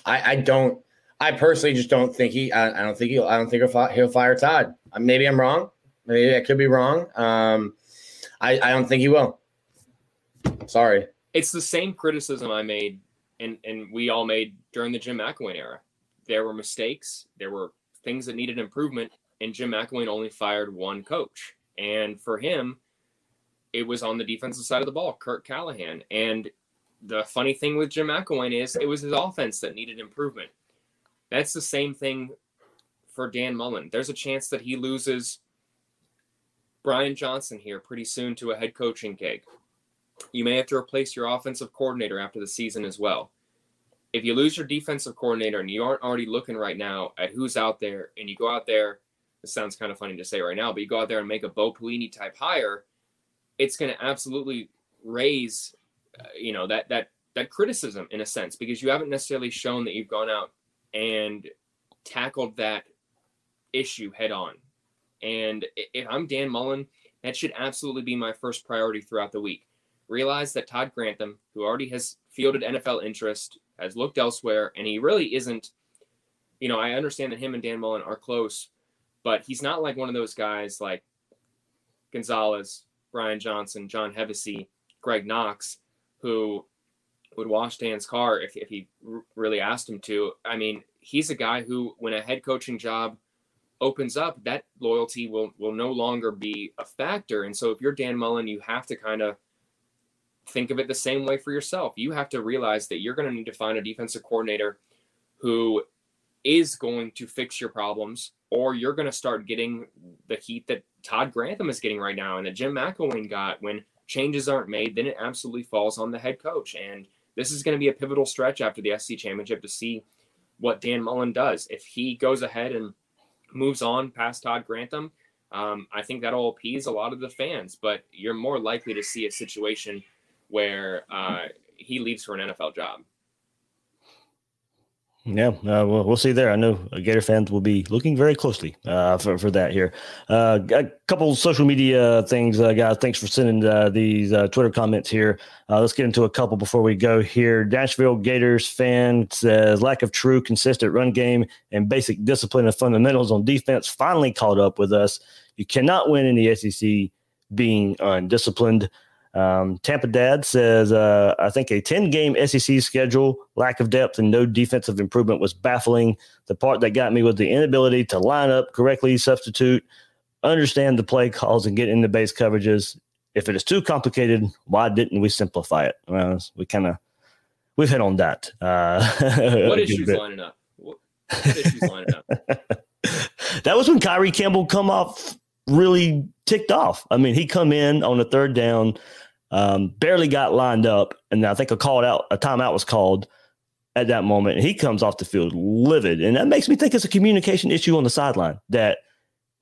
I, I don't. I personally just don't think he. I, I don't think he'll. I don't think he'll, fi- he'll fire Todd. Uh, maybe I'm wrong. Maybe I could be wrong. Um, I, I don't think he will. Sorry. It's the same criticism I made, and and we all made during the Jim McElwain era. There were mistakes. There were things that needed improvement, and Jim McElwain only fired one coach. And for him, it was on the defensive side of the ball, Kirk Callahan. And the funny thing with Jim McElwain is it was his offense that needed improvement. That's the same thing for Dan Mullen. There's a chance that he loses Brian Johnson here pretty soon to a head coaching gig. You may have to replace your offensive coordinator after the season as well. If you lose your defensive coordinator and you aren't already looking right now at who's out there, and you go out there, this sounds kind of funny to say right now, but you go out there and make a Bo Pelini type hire, it's going to absolutely raise, uh, you know, that that that criticism in a sense because you haven't necessarily shown that you've gone out and tackled that issue head on. And if I'm Dan Mullen, that should absolutely be my first priority throughout the week. Realize that Todd Grantham, who already has fielded NFL interest, has looked elsewhere, and he really isn't. You know, I understand that him and Dan Mullen are close, but he's not like one of those guys like Gonzales, Brian Johnson, John Hevesy, Greg Knox, who would wash Dan's car if, if he r- really asked him to. I mean, he's a guy who, when a head coaching job opens up, that loyalty will will no longer be a factor. And so, if you're Dan Mullen, you have to kind of think of it the same way for yourself. You have to realize that you're going to need to find a defensive coordinator who is going to fix your problems, or you're going to start getting the heat that Todd Grantham is getting right now and that Jim McElwain got when changes aren't made, then it absolutely falls on the head coach. And this is going to be a pivotal stretch after the SC championship to see what Dan Mullen does. If he goes ahead and moves on past Todd Grantham, um, I think that'll appease a lot of the fans. But you're more likely to see a situation where uh, he leaves for an NFL job. Yeah, uh, we'll, we'll see there. I know Gator fans will be looking very closely uh, for, for that here. Uh, a couple social media things, uh, guys. Thanks for sending uh, these uh, Twitter comments here. let's get into a couple before we go here. Nashville Gators fan says lack of true, consistent run game and basic discipline and fundamentals on defense finally caught up with us. You cannot win in the SEC being undisciplined. Um, Tampa Dad says, uh, I think a 10 game SEC schedule, lack of depth, and no defensive improvement was baffling. The part that got me was the inability to line up correctly, substitute, understand the play calls, and get into base coverages. If it is too complicated, why didn't we simplify it? Well, we kind of we've hit on that. Uh, what issues bit. lining up? What, what issues lining up? that was when Kyree Campbell come off really ticked off. I mean, he come in on the third down, um, barely got lined up, and I think a called out, a timeout was called at that moment. And he comes off the field livid, and that makes me think it's a communication issue on the sideline that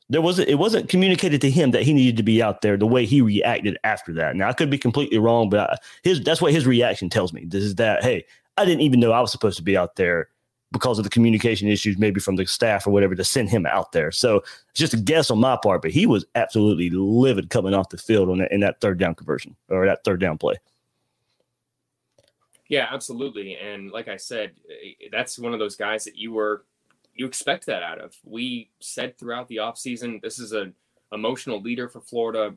there was it wasn't communicated to him that he needed to be out there the way he reacted after that. Now I could be completely wrong, but his that's what his reaction tells me. This is that hey, I didn't even know I was supposed to be out there because of the communication issues, maybe from the staff or whatever, to send him out there. So it's just a guess on my part, but he was absolutely livid coming off the field on that, in that third down conversion or that third down play. Yeah, absolutely. And like I said, eh, that's one of those guys that you were you expect that out of. We said throughout the offseason, this is an emotional leader for Florida.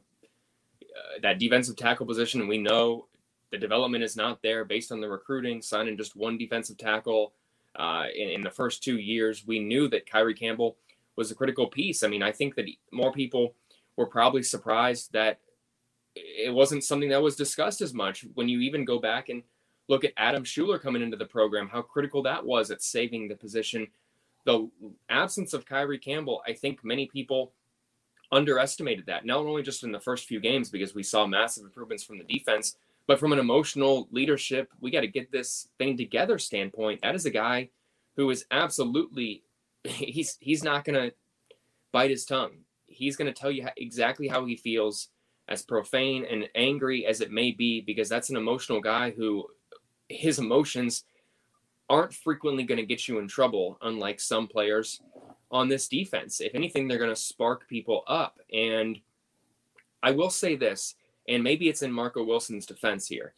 Uh, that defensive tackle position, we know the development is not there based on the recruiting, signing just one defensive tackle uh, in, in, the first two years. We knew that Kyree Campbell was a critical piece. I mean, I think that more people were probably surprised that it wasn't something that was discussed as much. When you even go back and look at Adam Shuler coming into the program, how critical that was at saving the position. The absence of Kyree Campbell, I think many people underestimated that, not only just in the first few games, because we saw massive improvements from the defense, but from an emotional leadership, we got to get this thing together standpoint. That is a guy who is absolutely he's he's not going to bite his tongue. He's going to tell you exactly how he feels, as profane and angry as it may be, because that's an emotional guy who his emotions aren't frequently going to get you in trouble, unlike some players on this defense. If anything, they're going to spark people up. And I will say this and maybe it's in Marco Wilson's defense here.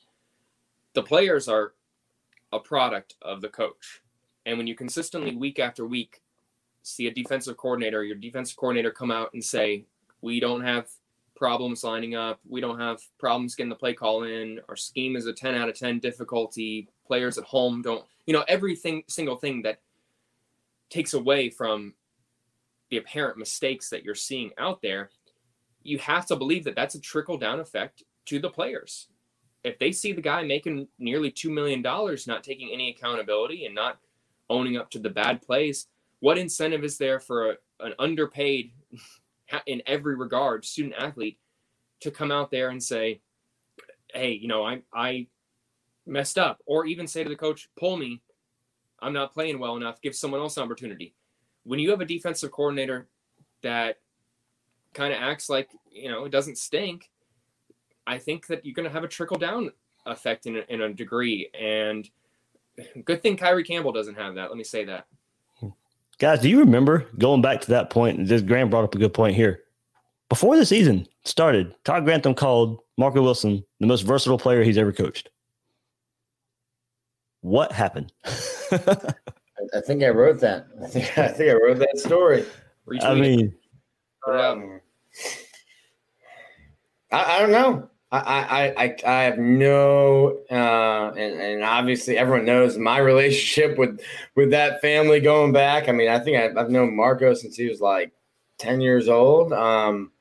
The players are a product of the coach. And when you consistently, week after week, see a defensive coordinator, your defensive coordinator come out and say, We don't have problems lining up. We don't have problems getting the play call in. Our scheme is a 10 out of 10 difficulty. Players at home don't, you know, everything, single thing that takes away from the apparent mistakes that you're seeing out there you have to believe that that's a trickle down effect to the players. If they see the guy making nearly $2 million, not taking any accountability and not owning up to the bad plays, what incentive is there for a, an underpaid, in every regard, student athlete to come out there and say, hey, you know, I, I messed up, or even say to the coach, pull me, I'm not playing well enough, give someone else an opportunity. When you have a defensive coordinator that kind of acts like you know it doesn't stink, I think that you're going to have a trickle down effect in a, in a degree. And good thing Kyree Campbell doesn't have that. Let me say that. Guys, do you remember going back to that point? And just Graham brought up a good point here. Before the season started, Todd Grantham called Marco Wilson the most versatile player he's ever coached. What happened? I think I wrote that. I think I think I wrote that story. Retweet I mean, it. Um, I, I don't know. I, I, I, I have no, uh, and, and obviously everyone knows my relationship with with that family going back. I mean, I think I, I've known Marco since he was like ten years old. Um,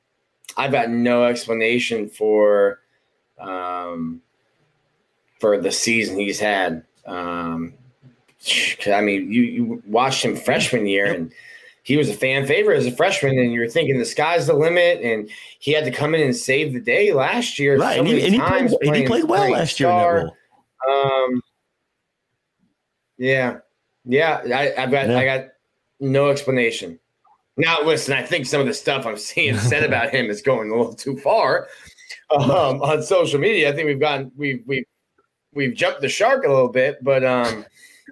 I've got no explanation for um, for the season he's had. Um, I mean, you, you watched him freshman year and he was a fan favorite as a freshman, and you're thinking the sky's the limit, and he had to come in and save the day last year. right. so And he, and he, played, and he played well last year star. role. Um, yeah, yeah. I, I've got Yeah. I got no explanation. Now, listen, I think some of the stuff I'm seeing said about him is going a little too far um, on social media. I think we've gotten we've we've we've jumped the shark a little bit, but um,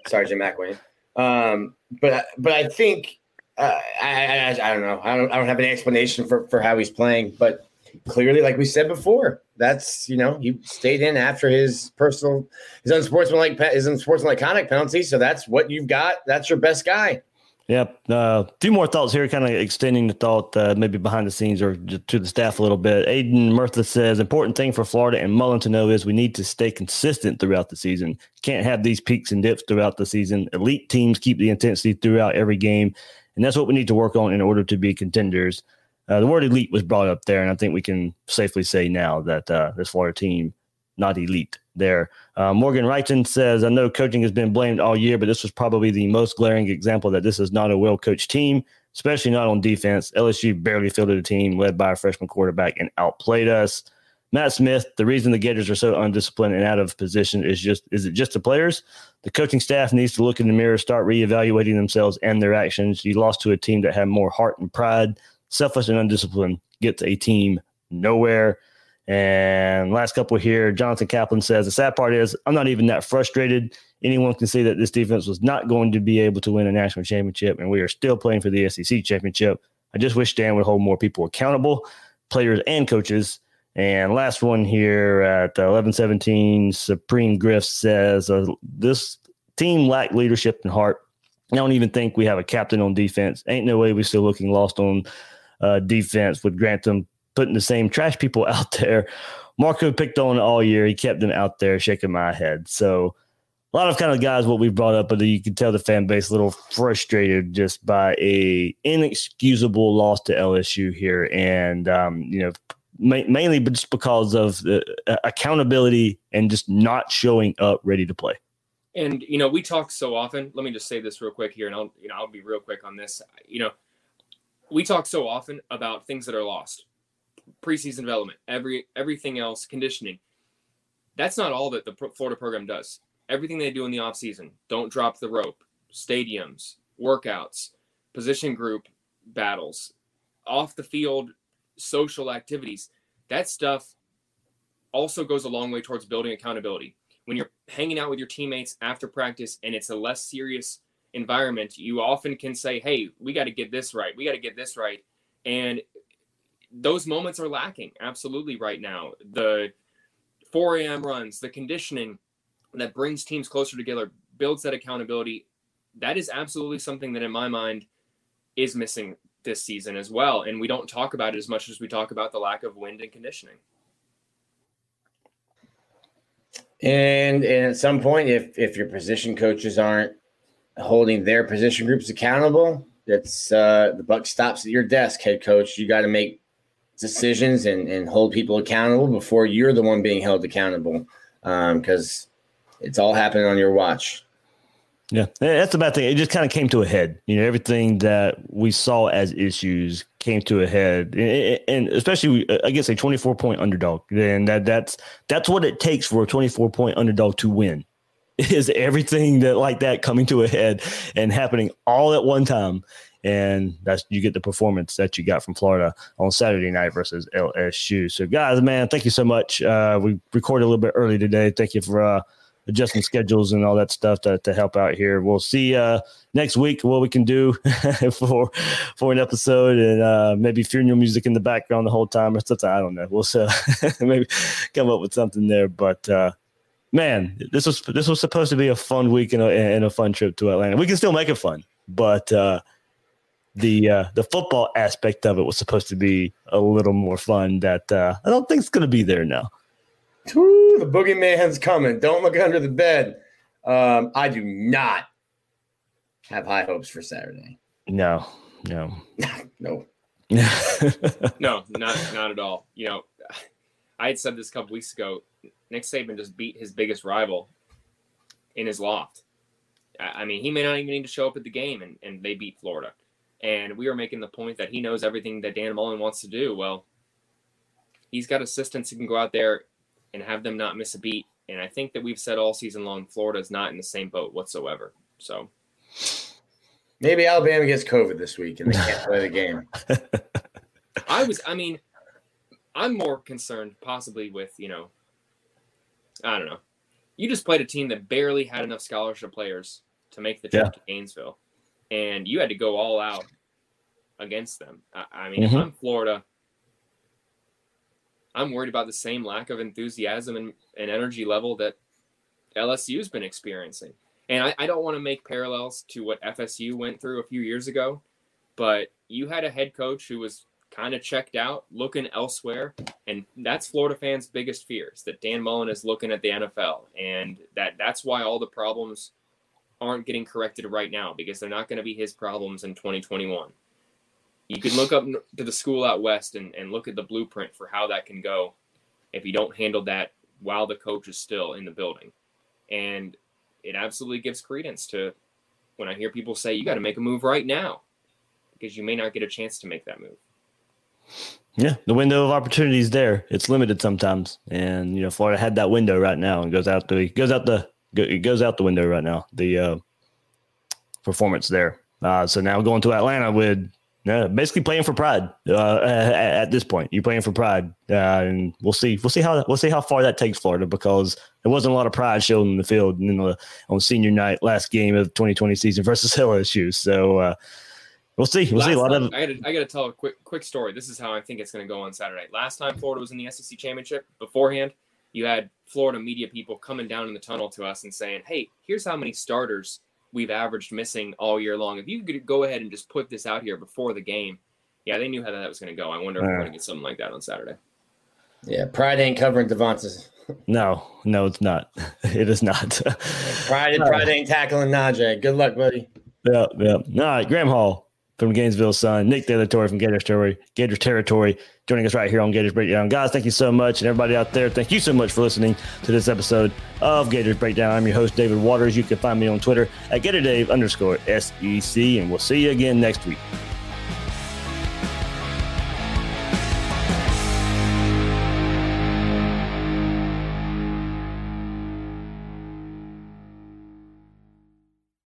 sorry, Jim McElwain. Um, but but I think uh, I, I I don't know. I don't I don't have any explanation for for how he's playing, but clearly, like we said before, that's you know he stayed in after his personal his unsportsmanlike his unsportsmanlike conduct penalty. So that's what you've got. That's your best guy. Yep. A uh, few more thoughts here, kind of extending the thought uh, maybe behind the scenes or to the staff a little bit. Aiden Murtha says, important thing for Florida and Mullen to know is we need to stay consistent throughout the season. Can't have these peaks and dips throughout the season. Elite teams keep the intensity throughout every game, and that's what we need to work on in order to be contenders. Uh, the word elite was brought up there, and I think we can safely say now that uh, this Florida team not elite there. Uh, Morgan Wrighton says, I know coaching has been blamed all year, but this was probably the most glaring example that this is not a well coached team, especially not on defense. LSU barely fielded a team led by a freshman quarterback and outplayed us. Matt Smith, the reason the Gators are so undisciplined and out of position is just is it just the players? The coaching staff needs to look in the mirror, start reevaluating themselves and their actions. You lost to a team that had more heart and pride. Selfish and undisciplined gets a team nowhere. And last couple here, Jonathan Kaplan says the sad part is I'm not even that frustrated. Anyone can see that this defense was not going to be able to win a national championship, and we are still playing for the SEC championship. I just wish Dan would hold more people accountable, players and coaches. And last one here at 1117, Supreme Griff says uh, this team lacked leadership and heart. I don't even think we have a captain on defense. Ain't no way we're still looking lost on uh, defense with Grantham putting the same trash people out there. Marco picked on all year. He kept them out there, shaking my head. So a lot of kind of guys what we brought up, but you can tell the fan base a little frustrated just by a inexcusable loss to LSU here, and um, you know ma- mainly just because of the uh, accountability and just not showing up ready to play. And you know, we talk so often. Let me just say this real quick here, and I'll you know I'll be real quick on this. You know, we talk so often about things that are lost, preseason development, every everything else, conditioning. That's not all that the Florida program does. Everything they do in the offseason, don't drop the rope, stadiums, workouts, position group battles, off the field social activities. That stuff also goes a long way towards building accountability when you're hanging out with your teammates after practice and it's a less serious environment, you often can say, Hey, we got to get this right. We got to get this right. And those moments are lacking absolutely right now. The 4 a.m. runs, the conditioning that brings teams closer together, builds that accountability. That is absolutely something that, in my mind, is missing this season as well. And we don't talk about it as much as we talk about the lack of wind and conditioning. And, and at some point, if if your position coaches aren't holding their position groups accountable, it's uh, the buck stops at your desk, head coach. You got to make decisions and, and hold people accountable before you're the one being held accountable, because um, it's all happening on your watch. Yeah, that's the bad thing. It just kind of came to a head. You know, everything that we saw as issues came to a head, and especially against a 24 point underdog. And that that's that's what it takes for a 24 point underdog to win. Is everything that like that coming to a head and happening all at one time, and that's you get the performance that you got from Florida on Saturday night versus LSU. So, guys, man, thank you so much. Uh, we recorded a little bit early today. Thank you for. Uh, adjusting schedules and all that stuff to, to help out here. We'll see uh, next week what we can do for for an episode and uh, maybe funeral music in the background the whole time or something. I don't know. We'll uh, maybe come up with something there. But uh, man, this was this was supposed to be a fun week and a, and a fun trip to Atlanta. We can still make it fun, but uh, the uh, the football aspect of it was supposed to be a little more fun. That uh, I don't think it's going to be there now. Ooh, the boogeyman's coming. Don't look under the bed. Um, I do not have high hopes for Saturday. No, no, no. no, not not at all. You know, I had said this a couple weeks ago. Nick Saban just beat his biggest rival in his loft. I mean, he may not even need to show up at the game, and, and they beat Florida. And we were making the point that he knows everything that Dan Mullen wants to do. Well, he's got assistants who can go out there and have them not miss a beat. And I think that we've said all season long, Florida is not in the same boat whatsoever. So maybe Alabama gets COVID this week and they can't play the game. I was, I mean, I'm more concerned possibly with, you know, I don't know. You just played a team that barely had enough scholarship players to make the trip yeah. to Gainesville, and you had to go all out against them. I, I mean, mm-hmm. if I'm Florida, I'm worried about the same lack of enthusiasm and, and energy level that LSU's been experiencing. And I, I don't want to make parallels to what FSU went through a few years ago, but you had a head coach who was kind of checked out, looking elsewhere, and that's Florida fans' biggest fears that Dan Mullen is looking at the NFL, and that that's why all the problems aren't getting corrected right now because they're not going to be his problems in 2021. You can look up to the school out west and, and look at the blueprint for how that can go if you don't handle that while the coach is still in the building. And it absolutely gives credence to when I hear people say, you got to make a move right now because you may not get a chance to make that move. Yeah, the window of opportunity is there. It's limited sometimes, and you know Florida had that window right now, and goes out the goes out the it goes out the window right now. The uh, performance there. Uh, so now going to Atlanta with uh, basically playing for pride uh, at, at, this point. You're playing for pride, uh, and we'll see. We'll see how we'll see how far that takes Florida because there wasn't a lot of pride shown in the field in the, on senior night last game of 2020 season versus LSU. So uh, We'll see. We'll Last see. A lot time, of. I got I to tell a quick quick story. This is how I think it's going to go on Saturday. Last time Florida was in the SEC championship, beforehand, you had Florida media people coming down in the tunnel to us and saying, "Hey, here's how many starters we've averaged missing all year long. If you could go ahead and just put this out here before the game, yeah, they knew how that was going to go. I wonder if we're going to get something like that on Saturday." Yeah, Pride ain't covering DeVonta's. No, no, it's not. It is not. Pride, Pride ain't tackling Najee. Good luck, buddy. Yeah, yeah. All right, Graham Hall from Gainesville Sun, Nick De La Torre from Gator Territory, Gator Territory, joining us right here on Gators Breakdown. Guys, thank you so much. And everybody out there, thank you so much for listening to this episode of Gators Breakdown. I'm your host, David Waters. You can find me on Twitter at GatorDave underscore SEC, and we'll see you again next week.